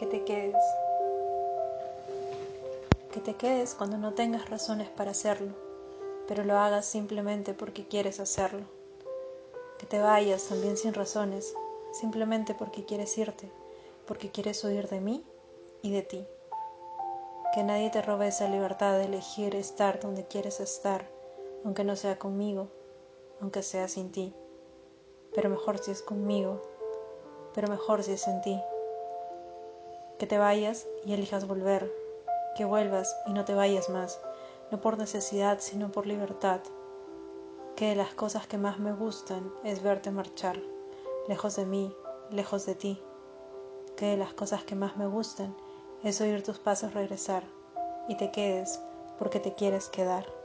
que te quedes. Que te quedes cuando no tengas razones para hacerlo, pero lo hagas simplemente porque quieres hacerlo. Que te vayas también sin razones, simplemente porque quieres irte, porque quieres huir de mí y de ti. Que nadie te robe esa libertad de elegir estar donde quieres estar, aunque no sea conmigo, aunque sea sin ti. Pero mejor si es conmigo, pero mejor si es en ti que te vayas y elijas volver, que vuelvas y no te vayas más, no por necesidad, sino por libertad, que de las cosas que más me gustan es verte marchar, lejos de mí, lejos de ti, que de las cosas que más me gustan es oír tus pasos regresar y te quedes porque te quieres quedar.